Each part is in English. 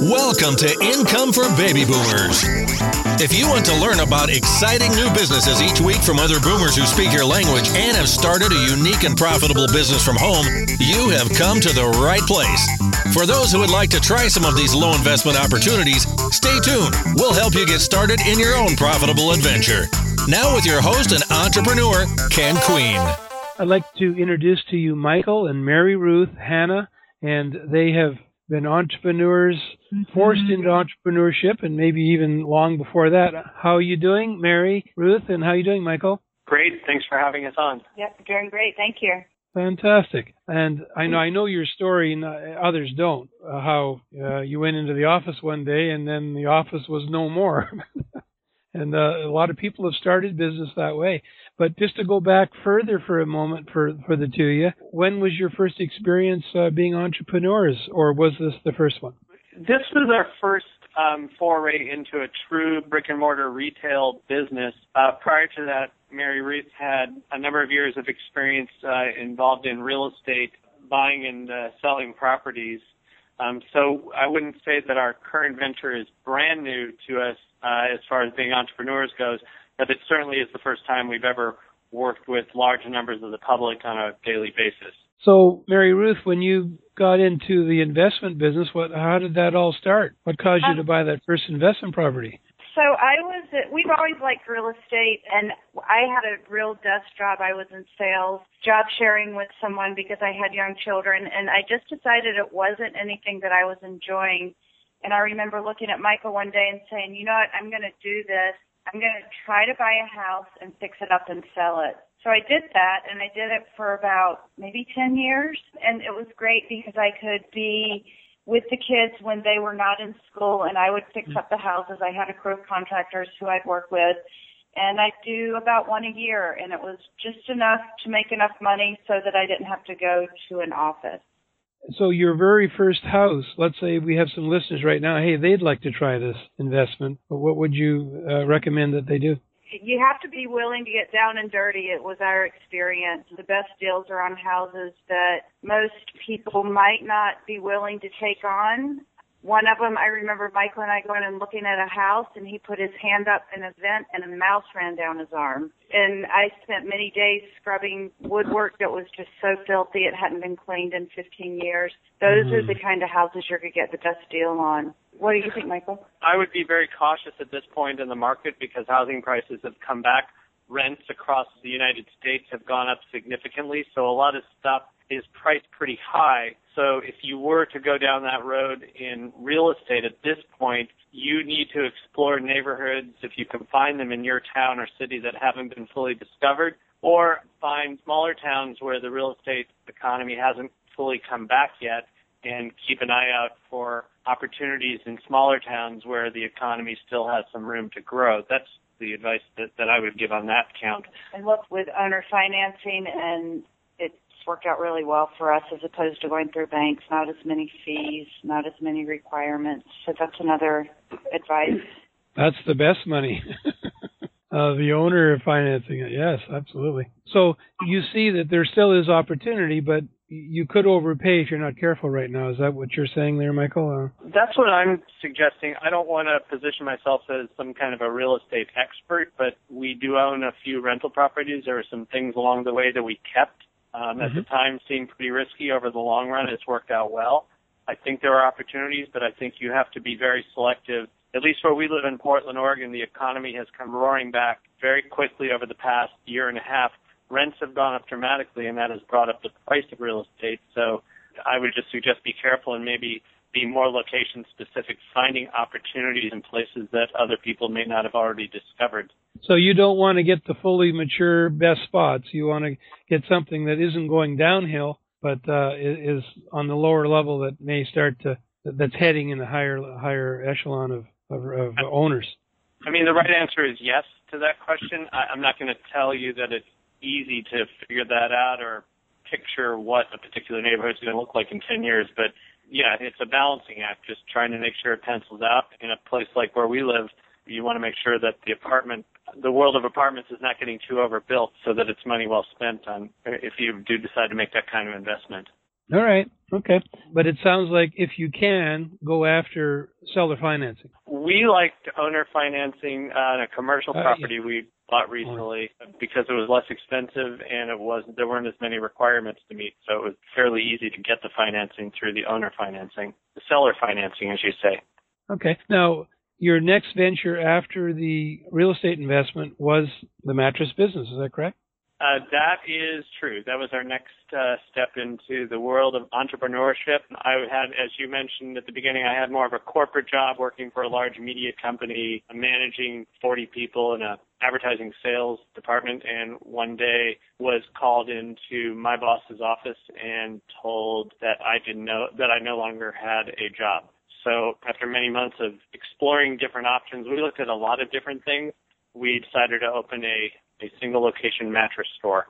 Welcome to Income for Baby Boomers. If you want to learn about exciting new businesses each week from other boomers who speak your language and have started a unique and profitable business from home, you have come to the right place. For those who would like to try some of these low investment opportunities, stay tuned. We'll help you get started in your own profitable adventure. Now, with your host and entrepreneur, Ken Queen. I'd like to introduce to you Michael and Mary Ruth Hanna, and they have been entrepreneurs, forced into entrepreneurship, and maybe even long before that. How are you doing, Mary, Ruth, and how are you doing, Michael? Great. Thanks for having us on. Yep, doing great. Thank you. Fantastic. And I know I know your story, and others don't. Uh, how uh, you went into the office one day, and then the office was no more. and uh, a lot of people have started business that way. But just to go back further for a moment for for the two of you, when was your first experience uh, being entrepreneurs, or was this the first one? This was our first um, foray into a true brick and mortar retail business. Uh, prior to that, Mary Ruth had a number of years of experience uh, involved in real estate, buying and uh, selling properties. Um, so I wouldn't say that our current venture is brand new to us uh, as far as being entrepreneurs goes but it certainly is the first time we've ever worked with large numbers of the public on a daily basis. So, Mary Ruth, when you got into the investment business, what how did that all start? What caused you to um, buy that first investment property? So I was we've always liked real estate and I had a real desk job. I was in sales, job sharing with someone because I had young children and I just decided it wasn't anything that I was enjoying. And I remember looking at Michael one day and saying, "You know what? I'm going to do this I'm going to try to buy a house and fix it up and sell it. So I did that and I did it for about maybe 10 years and it was great because I could be with the kids when they were not in school and I would fix mm. up the houses. I had a crew of contractors who I'd work with and I'd do about one a year and it was just enough to make enough money so that I didn't have to go to an office. So your very first house, let's say we have some listeners right now, hey, they'd like to try this investment. But what would you uh, recommend that they do? You have to be willing to get down and dirty. It was our experience. The best deals are on houses that most people might not be willing to take on one of them, I remember Michael and I going and looking at a house, and he put his hand up in a vent, and a mouse ran down his arm. And I spent many days scrubbing woodwork that was just so filthy it hadn't been cleaned in 15 years. Those mm. are the kind of houses you're going to get the best deal on. What do you think, Michael? I would be very cautious at this point in the market because housing prices have come back. Rents across the United States have gone up significantly, so a lot of stuff is priced pretty high. So if you were to go down that road in real estate at this point, you need to explore neighborhoods if you can find them in your town or city that haven't been fully discovered, or find smaller towns where the real estate economy hasn't fully come back yet and keep an eye out for opportunities in smaller towns where the economy still has some room to grow. That's the advice that, that I would give on that count. And look, with owner financing and it's worked out really well for us as opposed to going through banks. Not as many fees, not as many requirements. So that's another advice. That's the best money. uh, the owner financing it. Yes, absolutely. So you see that there still is opportunity, but you could overpay if you're not careful right now. Is that what you're saying there, Michael? Uh, That's what I'm suggesting. I don't want to position myself as some kind of a real estate expert, but we do own a few rental properties. There are some things along the way that we kept um, mm-hmm. At the time, seemed pretty risky. Over the long run, it's worked out well. I think there are opportunities, but I think you have to be very selective. At least where we live in Portland, Oregon, the economy has come roaring back very quickly over the past year and a half. Rents have gone up dramatically, and that has brought up the price of real estate. So I would just suggest be careful and maybe be more location specific, finding opportunities in places that other people may not have already discovered. So you don't want to get the fully mature best spots. You want to get something that isn't going downhill, but uh, is on the lower level that may start to that's heading in the higher higher echelon of, of, of owners. I mean, the right answer is yes to that question. I, I'm not going to tell you that it's easy to figure that out or picture what a particular neighborhood is going to look like in 10 years, but yeah, it's a balancing act, just trying to make sure it pencils out. In a place like where we live, you want to make sure that the apartment, the world of apartments is not getting too overbuilt so that it's money well spent on if you do decide to make that kind of investment. All right. Okay. But it sounds like if you can, go after seller financing. We liked owner financing on a commercial Uh, property we bought recently because it was less expensive and it was there weren't as many requirements to meet, so it was fairly easy to get the financing through the owner financing, the seller financing, as you say. Okay. Now, your next venture after the real estate investment was the mattress business. Is that correct? Uh, that is true. That was our next uh, step into the world of entrepreneurship. I had, as you mentioned at the beginning, I had more of a corporate job working for a large media company, managing 40 people in a advertising sales department, and one day was called into my boss's office and told that I didn't know that I no longer had a job. So after many months of exploring different options, we looked at a lot of different things. We decided to open a a single location mattress store.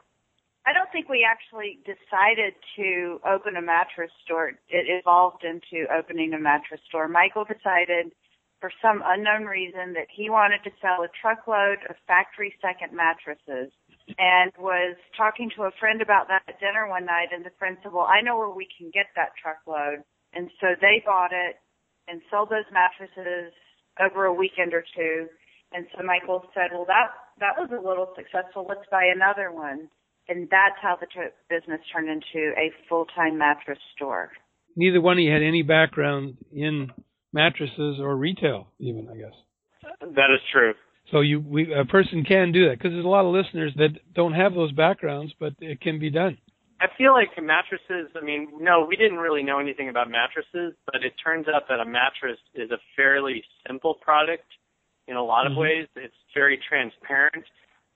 I don't think we actually decided to open a mattress store. It evolved into opening a mattress store. Michael decided for some unknown reason that he wanted to sell a truckload of factory second mattresses and was talking to a friend about that at dinner one night and the friend said, Well, I know where we can get that truckload and so they bought it and sold those mattresses over a weekend or two. And so Michael said, Well that that was a little successful. Let's buy another one. And that's how the t- business turned into a full-time mattress store. Neither one of you had any background in mattresses or retail, even I guess. That is true. So you, we, a person can do that because there's a lot of listeners that don't have those backgrounds, but it can be done. I feel like mattresses, I mean, no, we didn't really know anything about mattresses, but it turns out that a mattress is a fairly simple product in a lot of mm-hmm. ways. It's very transparent.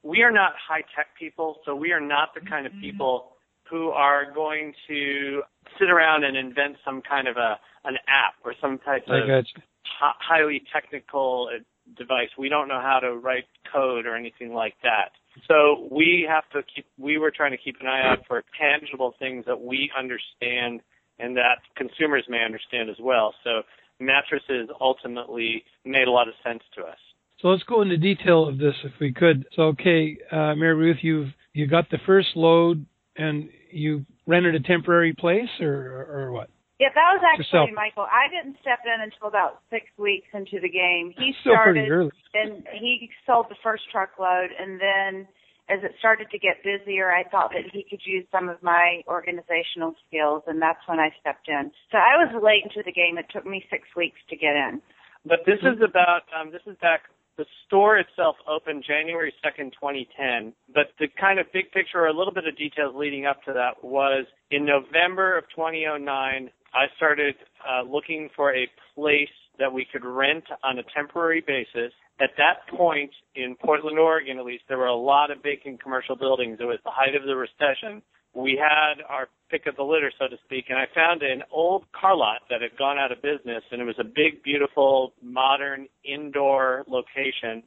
We are not high tech people, so we are not the kind of Mm-hmm. people who are going to sit around and invent some kind of a an app or some type I of hi- highly technical uh, device. We don't know how to write code or anything like that. So we have to keep. We were trying to keep an eye out for tangible things that we understand and that consumers may understand as well. So mattresses ultimately made a lot of sense to us. So let's go into detail of this if we could. So okay, uh, Mary Ruth, you've you got the first load and you rented a temporary place or or what? Yeah, that was actually Yourself. Michael. I didn't step in until about six weeks into the game. He Still started and he sold the first truckload and then as it started to get busier I thought that he could use some of my organizational skills and that's when I stepped in. So I was late into the game. It took me six weeks to get in. But this is about um, this is back. The store itself opened January second, 2010. But the kind of big picture, or a little bit of details leading up to that, was in November of 2009. I started uh, looking for a place that we could rent on a temporary basis. At that point in Portland, Oregon, at least, there were a lot of vacant commercial buildings. It was the height of the recession. We had our pick of the litter, so to speak, and I found an old car lot that had gone out of business, and it was a big, beautiful, modern indoor location.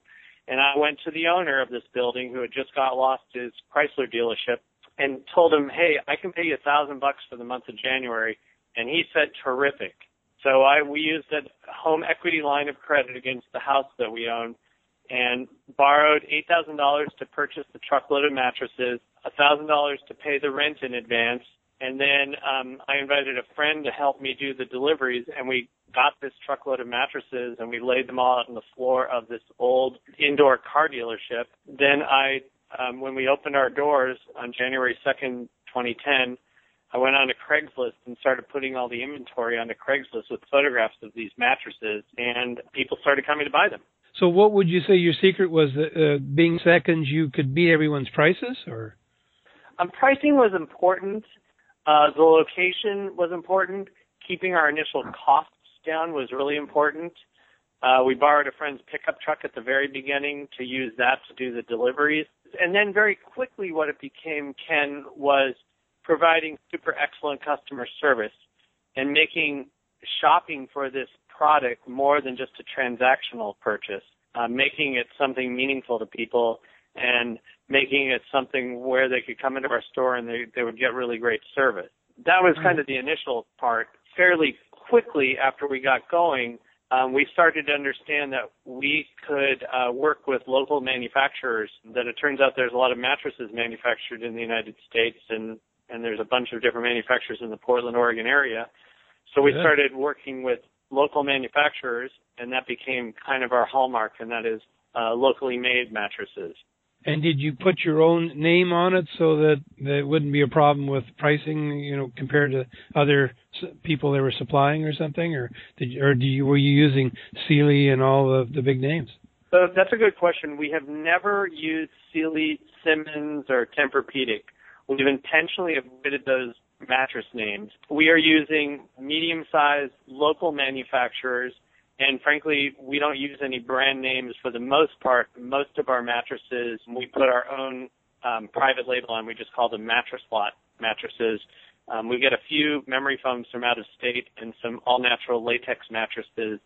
And I went to the owner of this building who had just got lost his Chrysler dealership and told him, "Hey, I can pay you a thousand bucks for the month of January." And he said, "Terrific." So I we used a home equity line of credit against the house that we own and borrowed eight thousand dollars to purchase the truckload of mattresses, a thousand dollars to pay the rent in advance, and then um, I invited a friend to help me do the deliveries, and we got this truckload of mattresses and we laid them all out on the floor of this old indoor car dealership. Then I, um, when we opened our doors on January second, 2010. I went on to Craigslist and started putting all the inventory onto Craigslist with photographs of these mattresses, and people started coming to buy them. So what would you say your secret was? Uh, being seconds, you could beat everyone's prices, or Um, pricing was important. Uh, the location was important. Keeping our initial costs down was really important. Uh, we borrowed a friend's pickup truck at the very beginning to use that to do the deliveries. And then very quickly what it became, Ken, was providing super excellent customer service and making shopping for this product more than just a transactional purchase, uh, making it something meaningful to people and making it something where they could come into our store and they, they would get really great service. That was kind of the initial part. Fairly quickly after we got going, um, we started to understand that we could uh, work with local manufacturers. That it turns out there's a lot of mattresses manufactured in the United States, and and there's a bunch of different manufacturers in the Portland, Oregon area. So we Yeah. started working with local manufacturers, and that became kind of our hallmark, and that is uh, locally made mattresses. And did you put your own name on it so that there wouldn't be a problem with pricing, you know, compared to other people they were supplying or something, or did you, or do you were you using Sealy and all the the big names? So that's a good question. We have never used Sealy, Simmons, or Tempur-Pedic. We've intentionally avoided those mattress names. We are using medium-sized local manufacturers, and frankly, we don't use any brand names for the most part. Most of our mattresses, we put our own um, private label on. We just call them mattress lot mattresses. Um, we get a few memory foams from out of state and some all-natural latex mattresses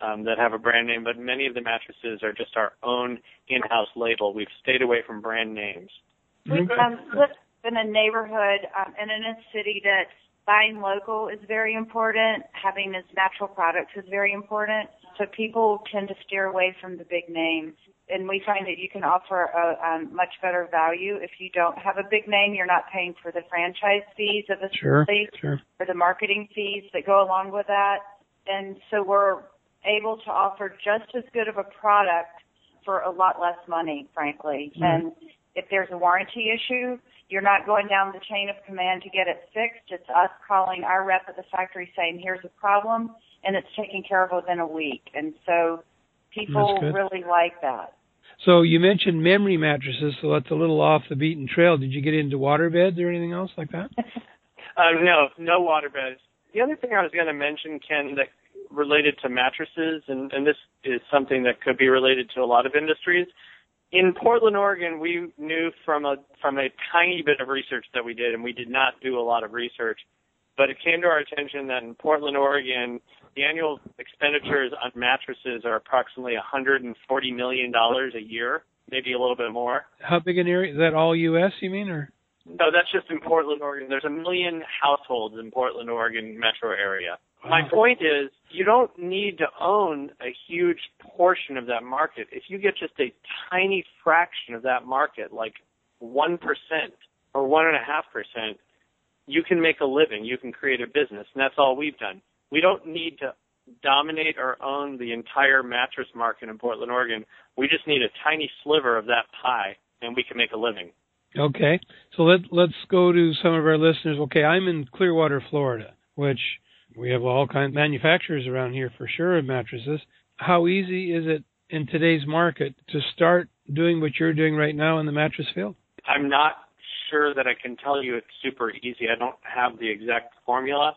um, that have a brand name, but many of the mattresses are just our own in-house label. We've stayed away from brand names. We um, live in a neighborhood um, and in a city that buying local is very important. Having its natural products is very important. So people tend to steer away from the big names. And we find that you can offer a um, much better value if you don't have a big name. You're not paying for the franchise fees of the Sure, sure. or the marketing fees that go along with that. And so we're able to offer just as good of a product for a lot less money, frankly. Mhm. And if there's a warranty issue, you're not going down the chain of command to get it fixed. It's us calling our rep at the factory saying, here's a problem, and it's taken care of within a week. And so people really like that. So you mentioned memory mattresses, so that's a little off the beaten trail. Did you get into water beds or anything else like that? Uh, no, no water beds. The other thing I was going to mention, Ken, that related to mattresses, and, and this is something that could be related to a lot of industries. In Portland, Oregon, we knew from a from a tiny bit of research that we did, and we did not do a lot of research, but it came to our attention that in Portland, Oregon, the annual expenditures on mattresses are approximately 140 million dollars a year, maybe a little bit more. How big an area? Is that all U.S. You mean, or No, that's just in Portland, Oregon. There's a million households in Portland, Oregon metro area. My point is, you don't need to own a huge portion of that market. If you get just a tiny fraction of that market, like 1% or 1.5%, you can make a living. You can create a business. And that's all we've done. We don't need to dominate or own the entire mattress market in Portland, Oregon. We just need a tiny sliver of that pie and we can make a living. Okay, so let let's go to some of our listeners. Okay, I'm in Clearwater, Florida, which we have all kinds of manufacturers around here for sure of mattresses. How easy is it in today's market to start doing what you're doing right now in the mattress field? I'm not sure that I can tell you it's super easy. I don't have the exact formula.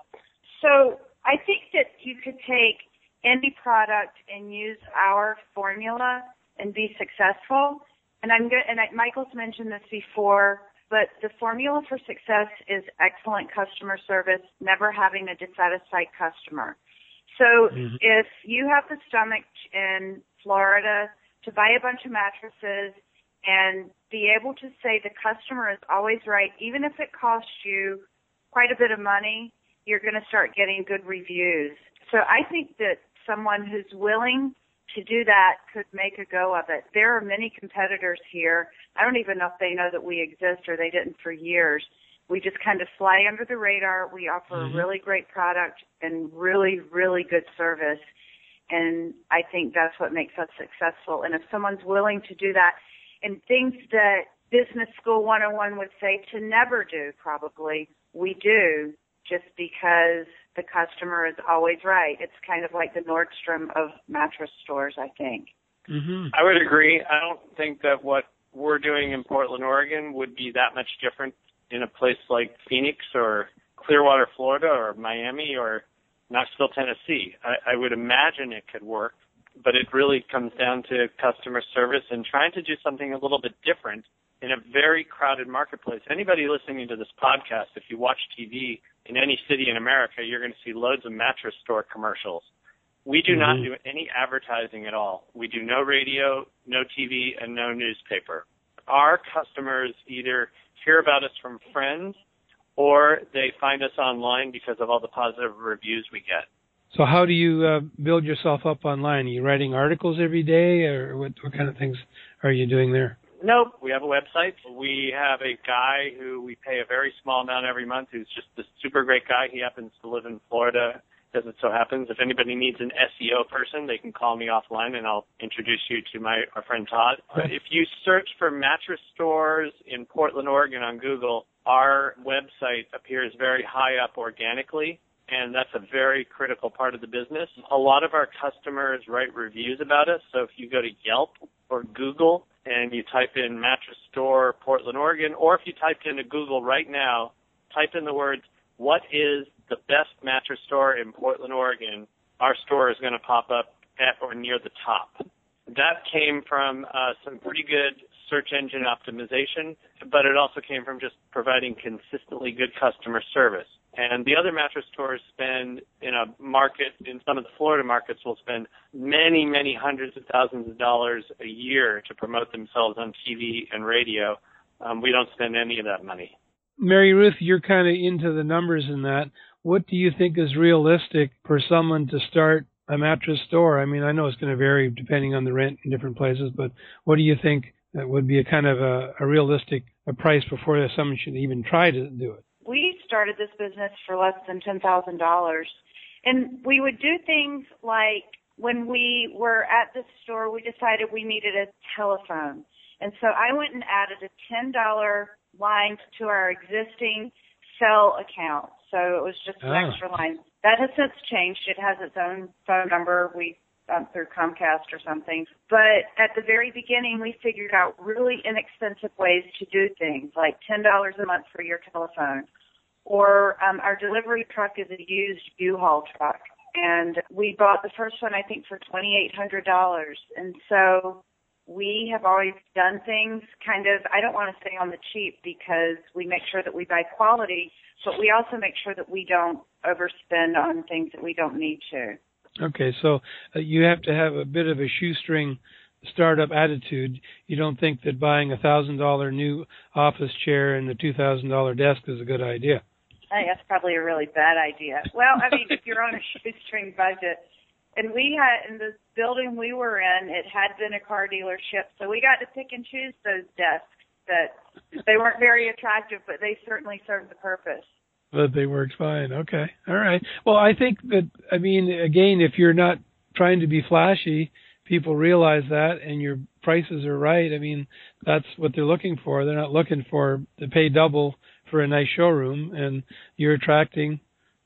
So I think that you could take any product and use our formula and be successful. And I'm good. And I, Michael's mentioned this before, but the formula for success is excellent customer service, never having a dissatisfied customer. So Mhm. if you have the stomach in Florida to buy a bunch of mattresses and be able to say the customer is always right, even if it costs you quite a bit of money, you're going to start getting good reviews. So I think that someone who's willing to do that could make a go of it. There are many competitors here. I don't even know if they know that we exist or they didn't for years. We just kind of fly under the radar. We offer Mhm. a really great product and really, really good service. And I think that's what makes us successful. And if someone's willing to do that and things that business school 101 would say to never do probably, we do just because the customer is always right. It's kind of like the Nordstrom of mattress stores, I think. Mm-hmm. I would agree. I don't think that what we're doing in Portland, Oregon would be that much different in a place like Phoenix or Clearwater, Florida or Miami or Knoxville, Tennessee. I, I would imagine it could work, but it really comes down to customer service and trying to do something a little bit different in a very crowded marketplace. Anybody listening to this podcast, if you watch TV in any city in America, you're going to see loads of mattress store commercials. We do not Mhm. do any advertising at all. We do no radio, no TV, and no newspaper. Our customers either hear about us from friends or they find us online because of all the positive reviews we get. So how do you uh, build yourself up online? Are you writing articles every day, or what, what kind of things are you doing there? Nope, we have a website. We have a guy who we pay a very small amount every month who's just a super great guy. He happens to live in Florida. As it so happens, if anybody needs an SEO person, they can call me offline and I'll introduce you to my our friend Todd. Right. If you search for mattress stores in Portland, Oregon on Google, our website appears very high up organically and that's a very critical part of the business. A lot of our customers write reviews about us, so if you go to Yelp or Google and you type in mattress store Portland, Oregon, or if you typed into Google right now, type in the words, what is the best mattress store in Portland, Oregon, our store is going to pop up at or near the top. That came from uh, some pretty good search engine optimization, but it also came from just providing consistently good customer service. And the other mattress stores spend in a market, in some of the Florida markets, will spend many, many hundreds of thousands of dollars a year to promote themselves on TV and radio. Um, we don't spend any of that money. Mary Ruth, you're kind of into the numbers in that. What do you think is realistic for someone to start a mattress store? I mean, I know it's going to vary depending on the rent in different places, but what do you think would be a kind of a, a realistic a price before someone should even try to do it? Started this business for less than ten thousand dollars, and we would do things like when we were at the store, we decided we needed a telephone, and so I went and added a ten dollar line to our existing cell account. So it was just an Ah. extra line. That has since changed. It has its own phone number. We um, through Comcast or something. But at the very beginning, we figured out really inexpensive ways to do things, like ten dollars a month for your telephone, or um, our delivery truck is a used U-Haul truck, and we bought the first one I think for twenty eight hundred dollars, and so we have always done things kind of I don't want to say on the cheap because we make sure that we buy quality, but we also make sure that we don't overspend on things that we don't need to. Okay, so uh, you have to have a bit of a shoestring startup attitude. You don't think that buying a thousand dollar new office chair and a two thousand dollar desk is a good idea. I that's probably a really bad idea. Well, I mean, if you're on a shoestring budget, and we had in the building we were in, it had been a car dealership, so we got to pick and choose those desks. That they weren't very attractive, but they certainly served the purpose. But they worked fine. Okay. All right. Well, I think that, I mean, again, if you're not trying to be flashy, people realize that and your prices are right. I mean, that's what they're looking for. They're not looking for to pay double for a nice showroom and you're attracting,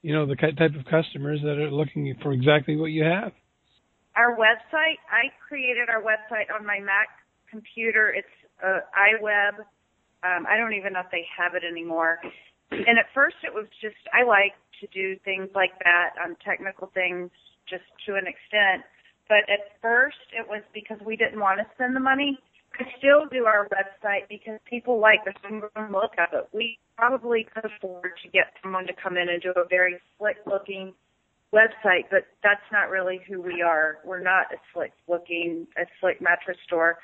you know, the type of customers that are looking for exactly what you have. Our website, I created our website on my Mac computer. It's uh, iWeb. Um, I don't even know if they have it anymore. And at first it was just, I like to do things like that on technical things just to an extent. But at first it was because we didn't want to spend the money. I still do our website because people like the homegrown look of it. We probably could afford to get someone to come in and do a very slick looking website, but that's not really who we are. We're not a slick looking, a slick mattress store.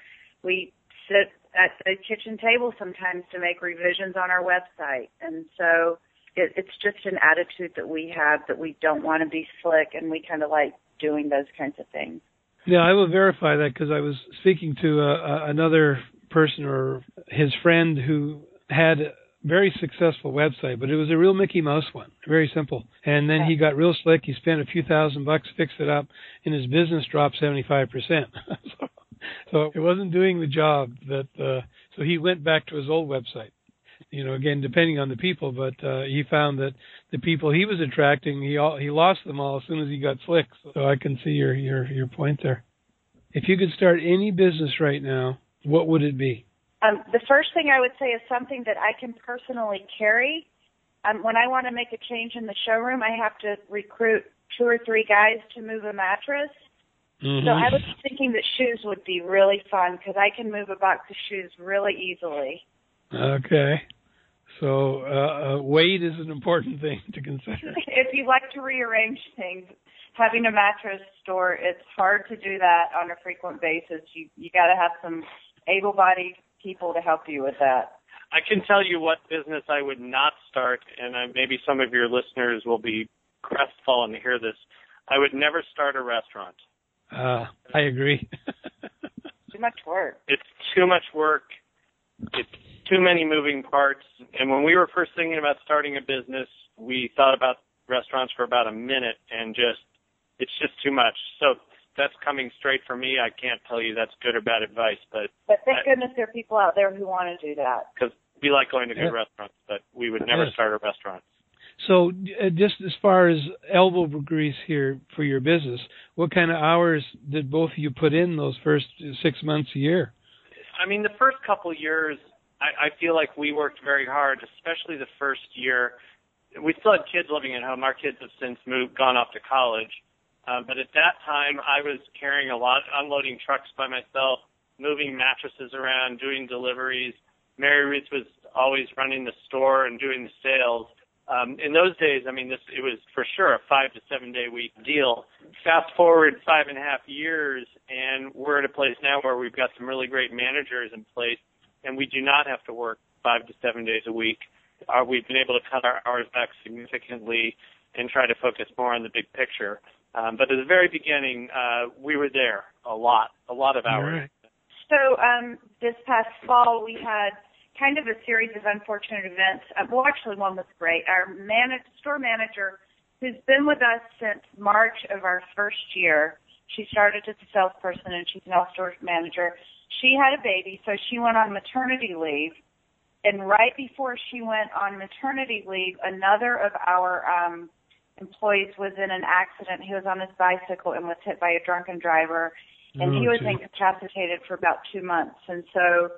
We sit at the kitchen table sometimes to make revisions on our website. And so it, it's just an attitude that we have that we don't want to be slick and we kind of like doing those kinds of things. Yeah, I will verify that because I was speaking to uh, another person or his friend who had very successful website, but it was a real Mickey Mouse one, very simple. And then he got real slick. He spent a few thousand bucks, fixed it up, and his business dropped 75%. so, so it wasn't doing the job that, uh, so he went back to his old website. You know, again, depending on the people, but uh, he found that the people he was attracting, he all, he lost them all as soon as he got slick. So I can see your your your point there. If you could start any business right now, what would it be? Um, the first thing I would say is something that I can personally carry. Um, when I want to make a change in the showroom, I have to recruit two or three guys to move a mattress. Mm-hmm. So I was thinking that shoes would be really fun because I can move a box of shoes really easily. Okay. So uh, uh, weight is an important thing to consider. if you like to rearrange things, having a mattress store, it's hard to do that on a frequent basis. You you got to have some able-bodied people to help you with that. I can tell you what business I would not start, and I, maybe some of your listeners will be crestfallen to hear this. I would never start a restaurant. Uh, I agree. Too much work. It's too much work. it's too many moving parts. And when we were first thinking about starting a business, we thought about restaurants for about a minute and just it's just too much. So that's coming straight from me. I can't tell you that's good or bad advice, but but thank I, goodness there are people out there who want to do that. Because we like going to good yeah. restaurants, but we would never start a restaurant. So, uh, just as far as elbow grease here for your business, what kind of hours did both of you put in those first six months a year? I mean, the first couple of years, I, I feel like we worked very hard, especially the first year. We still had kids living at home. Our kids have since moved, gone off to college. Um, but at that time, I was carrying a lot, unloading trucks by myself, moving mattresses around, doing deliveries. Mary Ruth was always running the store and doing the sales. Um, in those days, I mean, this it was for sure a five to seven day week deal. Fast forward five and a half years, and we're at a place now where we've got some really great managers in place, and we do not have to work five to seven days a week. Uh, we've been able to cut our hours back significantly and try to focus more on the big picture. Um, but at the very beginning, uh, we were there a lot, a lot of hours. Right. So um, this past fall, we had kind of a series of unfortunate events. Uh, well, actually, one was great. Our manage, store manager, who's been with us since March of our first year, she started as a salesperson and she's now store manager. She had a baby, so she went on maternity leave. And right before she went on maternity leave, another of our um, employees was in an accident. He was on his bicycle and was hit by a drunken driver, and oh, he was geez. incapacitated for about two months. And so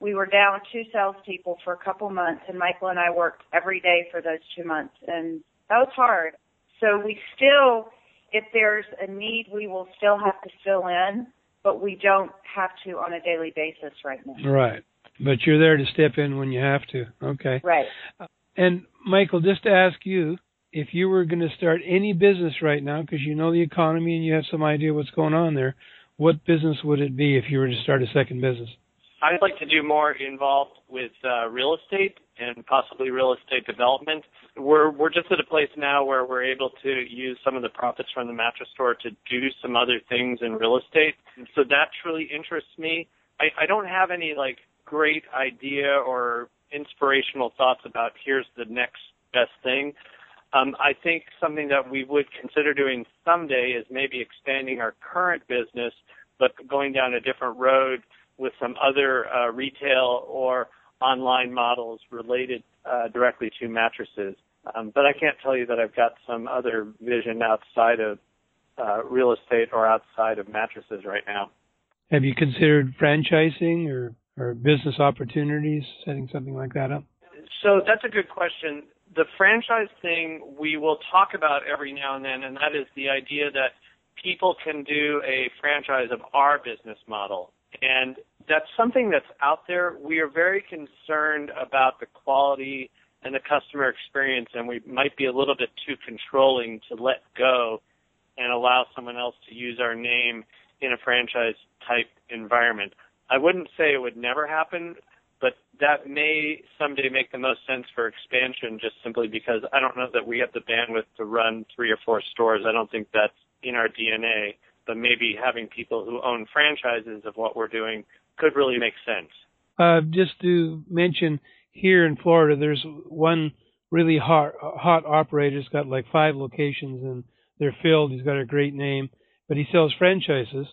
we were down two salespeople for a couple months, and Michael and I worked every day for those two months, and that was hard. So we still, if there's a need, we will still have to fill in, but we don't have to on a daily basis right now. Right. But you're there to step in when you have to. Okay. Right. And Michael, just to ask you, if you were going to start any business right now, because you know the economy and you have some idea what's going on there, what business would it be if you were to start a second business? I'd like to do more involved with uh, real estate and possibly real estate development. We're we're just at a place now where we're able to use some of the profits from the mattress store to do some other things in real estate. So that truly interests me. I, I don't have any like great idea or inspirational thoughts about here's the next best thing. Um, I think something that we would consider doing someday is maybe expanding our current business, but going down a different road with some other uh, retail or online models related uh, directly to mattresses. Um, but I can't tell you that I've got some other vision outside of uh, real estate or outside of mattresses right now. Have you considered franchising or, or business opportunities, setting something like that up? So that's a good question. The franchise thing we will talk about every now and then, and that is the idea that people can do a franchise of our business model. And that's something that's out there. We are very concerned about the quality and the customer experience, and we might be a little bit too controlling to let go and allow someone else to use our name in a franchise type environment. I wouldn't say it would never happen, but that may someday make the most sense for expansion just simply because I don't know that we have the bandwidth to run three or four stores. I don't think that's in our DNA but maybe having people who own franchises of what we're doing could really make sense. Uh, just to mention, here in Florida, there's one really hot hot operator. He's got like five locations and they're filled. He's got a great name, but he sells franchises.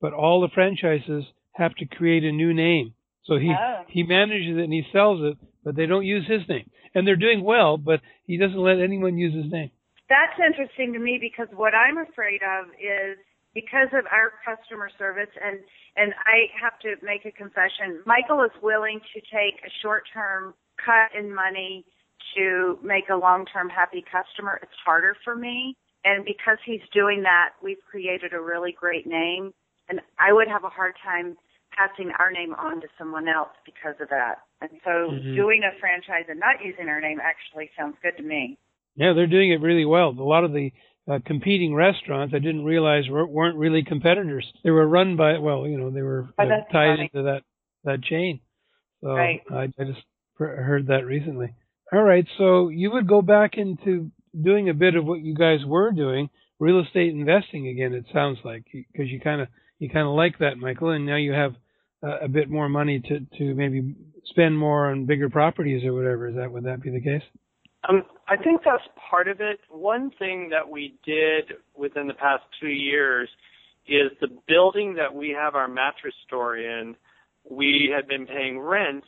But all the franchises have to create a new name. So he oh. he manages it and he sells it, but they don't use his name. And they're doing well, but he doesn't let anyone use his name. That's interesting to me because what I'm afraid of is because of our customer service and and I have to make a confession. Michael is willing to take a short-term cut in money to make a long-term happy customer. It's harder for me. And because he's doing that, we've created a really great name. And I would have a hard time passing our name on to someone else because of that. And so mm-hmm. doing a franchise and not using our name actually sounds good to me. Yeah, they're doing it really well. A lot of the uh, competing restaurants I didn't realize were, weren't really competitors. They were run by well, you know, they were oh, uh, tied funny. into that that chain. So right. I, I just heard that recently. All right, so you would go back into doing a bit of what you guys were doing, real estate investing again. It sounds like because you kind of you kind of like that, Michael, and now you have uh, a bit more money to to maybe spend more on bigger properties or whatever. Is that would that be the case? Um, I think that's part of it. One thing that we did within the past two years is the building that we have our mattress store in. We had been paying rent,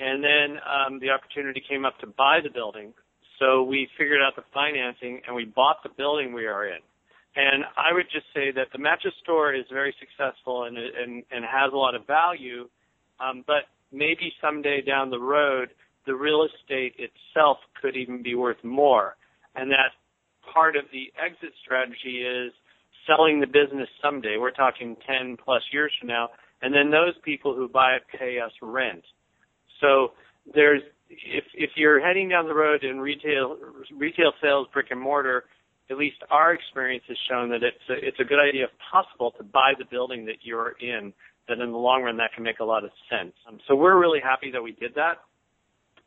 and then um, the opportunity came up to buy the building. So we figured out the financing and we bought the building we are in. And I would just say that the mattress store is very successful and and, and has a lot of value, um, but maybe someday down the road, the real estate itself could even be worth more. And that part of the exit strategy is selling the business someday. We're talking 10 plus years from now. And then those people who buy it pay us rent. So there's, if, if you're heading down the road in retail, retail sales, brick and mortar, at least our experience has shown that it's a, it's a good idea, if possible, to buy the building that you're in. That in the long run, that can make a lot of sense. Um, so we're really happy that we did that,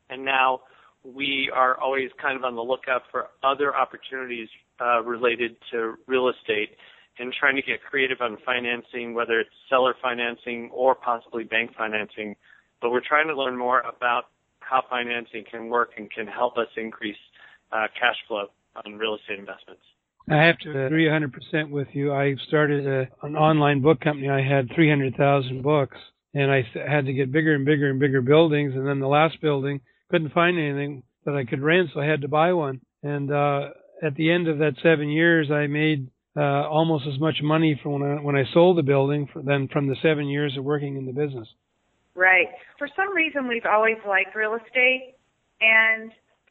and now we are always kind of on the lookout for other opportunities uh, related to real estate and trying to get creative on financing, whether it's seller financing or possibly bank financing. But we're trying to learn more about how financing can work and can help us increase uh, cash flow on real estate investments. I have to agree 100% with you. I started a, an online book company. I had 300,000 books, and I had to get bigger and bigger and bigger buildings. And then the last building couldn't find anything that I could rent, so I had to buy one. And uh, at the end of that seven years, I made uh, almost as much money from when I, when I sold the building for, than from the seven years of working in the business. Right. For some reason, we've always liked real estate, and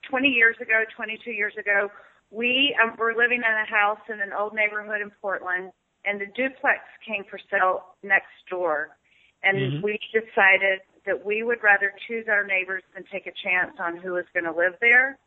20 years ago, 22 years ago, we um, were living in a house in an old neighborhood in Portland, and the duplex came for sale next door. And mm-hmm. we decided that we would rather choose our neighbors than take a chance on who was going to live there.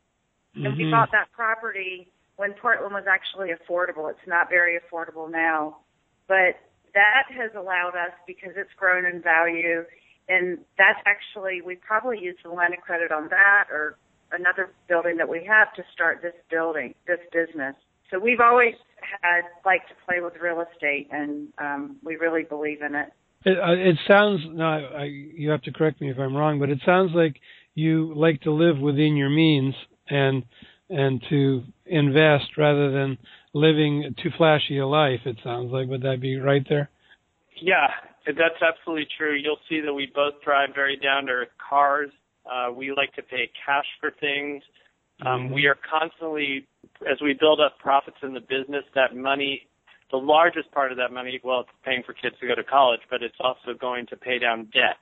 Mm-hmm. And we mm-hmm. bought that property when Portland was actually affordable. It's not very affordable now, but that has allowed us because it's grown in value. And that's actually, we probably used the line of credit on that or another building that we have to start this building, this business. So we've always had liked to play with real estate, and um, we really believe in it. It, uh, it sounds. No, I, you have to correct me if I'm wrong, but it sounds like you like to live within your means and and to invest rather than living too flashy a life. It sounds like. Would that be right there? Yeah, that's absolutely true. You'll see that we both drive very down to earth cars. Uh, we like to pay cash for things. Um, mm-hmm. We are constantly, as we build up profits in the business, that money, the largest part of that money, well, it's paying for kids to go to college, but it's also going to pay down debt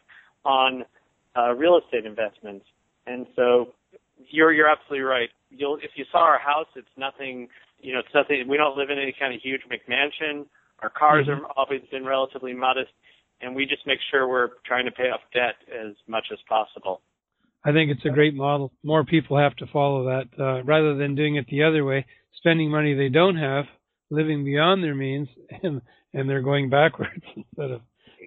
on uh, real estate investments. And so you're you're absolutely right. You'll if you saw our house, it's nothing. You know, it's nothing. We don't live in any kind of huge McMansion. Our cars mm-hmm. are always been relatively modest, and we just make sure we're trying to pay off debt as much as possible. I think it's a great model. More people have to follow that uh, rather than doing it the other way, spending money they don't have, living beyond their means, and and they're going backwards instead of.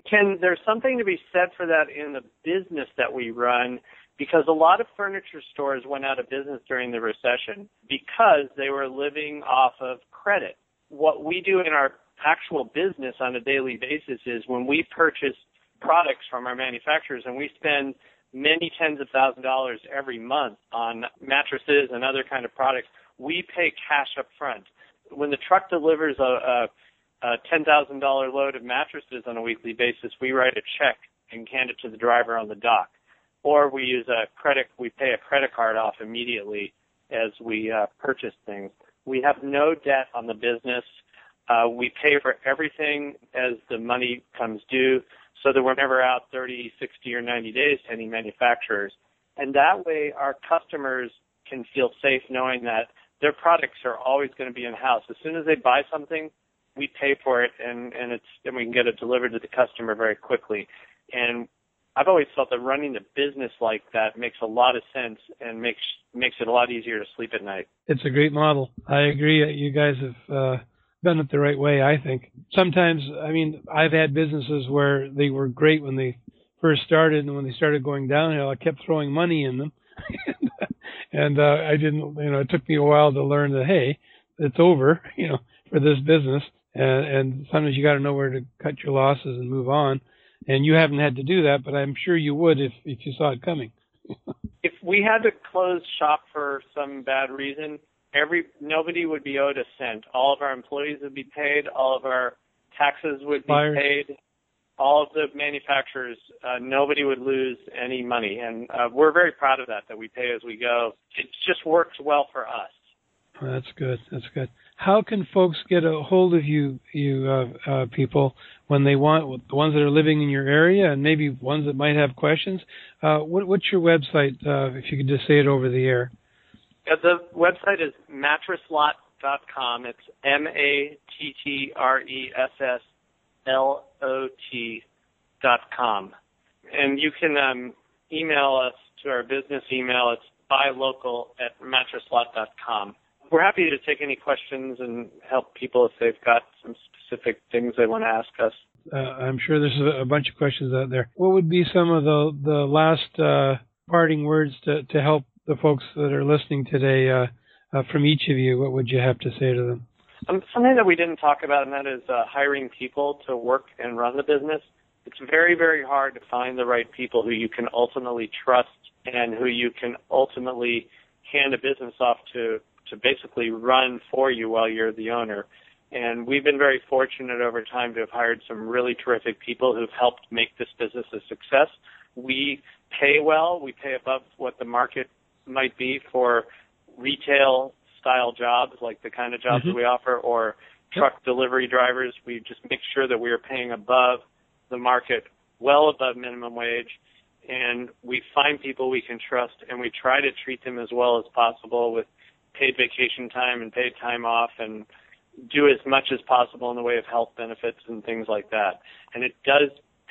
Ken, there's something to be said for that in the business that we run because a lot of furniture stores went out of business during the recession because they were living off of credit. What we do in our actual business on a daily basis is when we purchase products from our manufacturers and we spend many tens of thousand dollars every month on mattresses and other kind of products. We pay cash up front. When the truck delivers a, a, a ten thousand dollar load of mattresses on a weekly basis, we write a check and hand it to the driver on the dock. Or we use a credit, we pay a credit card off immediately as we uh, purchase things. We have no debt on the business. Uh, we pay for everything as the money comes due so that we're never out 30, 60, or 90 days to any manufacturers. And that way our customers can feel safe knowing that their products are always going to be in house. As soon as they buy something, we pay for it and, and it's and we can get it delivered to the customer very quickly. And I've always felt that running a business like that makes a lot of sense and makes makes it a lot easier to sleep at night. It's a great model. I agree. You guys have uh, done it the right way, I think. Sometimes, I mean, I've had businesses where they were great when they first started, and when they started going downhill, I kept throwing money in them, and uh, I didn't, you know, it took me a while to learn that hey, it's over, you know, for this business, and, and sometimes you got to know where to cut your losses and move on. and you haven't had to do that, but I'm sure you would if if you saw it coming. if we had to close shop for some bad reason, every nobody would be owed a cent. All of our employees would be paid. All of our taxes would be Buyers. paid. All of the manufacturers, uh, nobody would lose any money, and uh, we're very proud of that. That we pay as we go. It just works well for us. That's good. That's good. How can folks get a hold of you, you uh, uh, people, when they want the ones that are living in your area, and maybe ones that might have questions? Uh, what, what's your website? Uh, if you could just say it over the air. Uh, the website is mattresslot.com. It's M A T T R E S S L O T dot com. And you can um, email us to our business email. It's buylocal at mattresslot.com. We're happy to take any questions and help people if they've got some specific things they want to ask us. Uh, I'm sure there's a, a bunch of questions out there. What would be some of the the last uh, parting words to, to help the folks that are listening today uh, uh, from each of you? What would you have to say to them? Um, something that we didn't talk about, and that is uh, hiring people to work and run the business. It's very, very hard to find the right people who you can ultimately trust and who you can ultimately hand a business off to to basically run for you while you're the owner. And we've been very fortunate over time to have hired some really terrific people who've helped make this business a success. We pay well. We pay above what the market might be for retail style jobs, like the kind of jobs Mhm. that we offer, or truck delivery drivers. We just make sure that we are paying above the market, well above minimum wage. And we find people we can trust and we try to treat them as well as possible with paid vacation time and paid time off and do as much as possible in the way of health benefits and things like that. And it does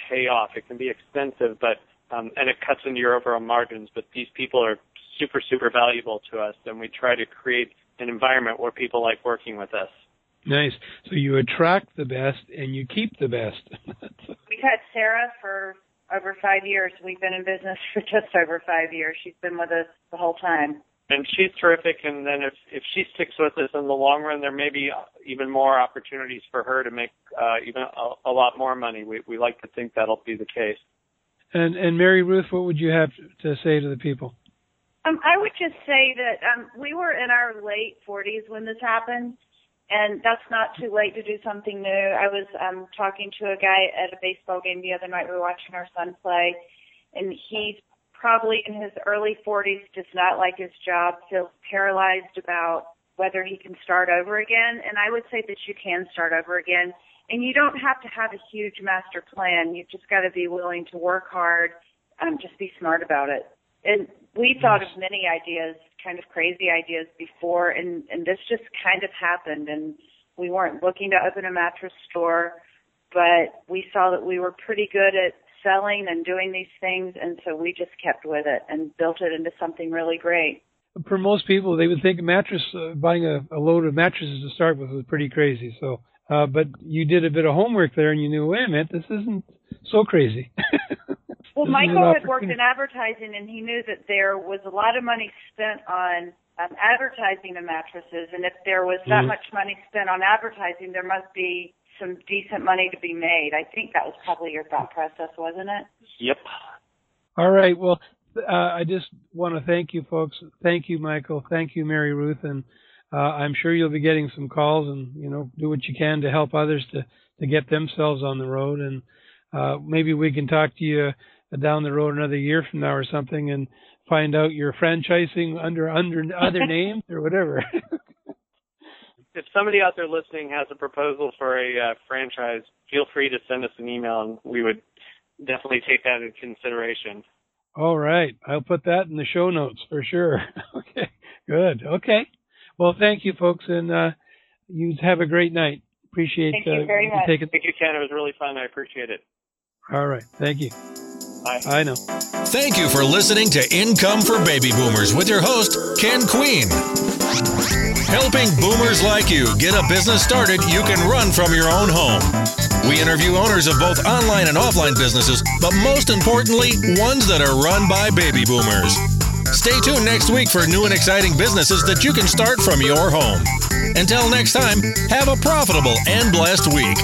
pay off. It can be expensive, but um, and it cuts into your overall margins. But these people are super, super valuable to us, and we try to create an environment where people like working with us. Nice. So you attract the best and you keep the best. We've had Sarah for over five years. We've been in business for just over five years. She's been with us the whole time. And she's terrific. And then if if she sticks with us in the long run, there may be even more opportunities for her to make uh, even a, a lot more money. We we like to think that'll be the case. and and Mary Ruth, what would you have to say to the people? Um, I would just say that um, we were in our late 40s when this happened, and that's not too late to do something new. I was um, talking to a guy at a baseball game the other night. We were watching our son play, and he's probably in his early 40s, does not like his job, feels paralyzed about whether he can start over again. And I would say that you can start over again. And you don't have to have a huge master plan. You've just got to be willing to work hard, um, just be smart about it. And we thought of many ideas, kind of crazy ideas before, and, and this just kind of happened. And we weren't looking to open a mattress store, but we saw that we were pretty good at selling and doing these things, and so we just kept with it and built it into something really great. For most people, they would think a mattress, uh, buying a, a load of mattresses to start with was pretty crazy. So, uh, but you did a bit of homework there, and you knew, wait a minute, this isn't so crazy. Well, This Michael had worked in advertising, and he knew that there was a lot of money spent on um, advertising the mattresses, and if there was that Mhm. much money spent on advertising, there must be some decent money to be made. I think that was probably your thought process, wasn't it? Yep. All right. Well, uh, I just want to thank you, folks. Thank you, Michael. Thank you, Mary Ruth, and uh, I'm sure you'll be getting some calls, and you know, do what you can to help others to to get themselves on the road, and uh, maybe we can talk to you down the road another year from now or something, and find out you're franchising under under other names or whatever. If somebody out there listening has a proposal for a uh, franchise, feel free to send us an email, and we would definitely take that into consideration. All right. I'll put that in the show notes for sure. okay. Good. Okay. Well, thank you, folks, and uh, you have a great night. Appreciate Thank you uh, very much. taking. Thank you, Ken. It was really fun. I appreciate it. All right. Thank you. Bye. I know. Thank you for listening to Income for Baby Boomers with your host, Ken Queen. Helping boomers like you get a business started you can run from your own home. We interview owners of both online and offline businesses, but most importantly, ones that are run by baby boomers. Stay tuned next week for new and exciting businesses that you can start from your home. Until next time, have a profitable and blessed week.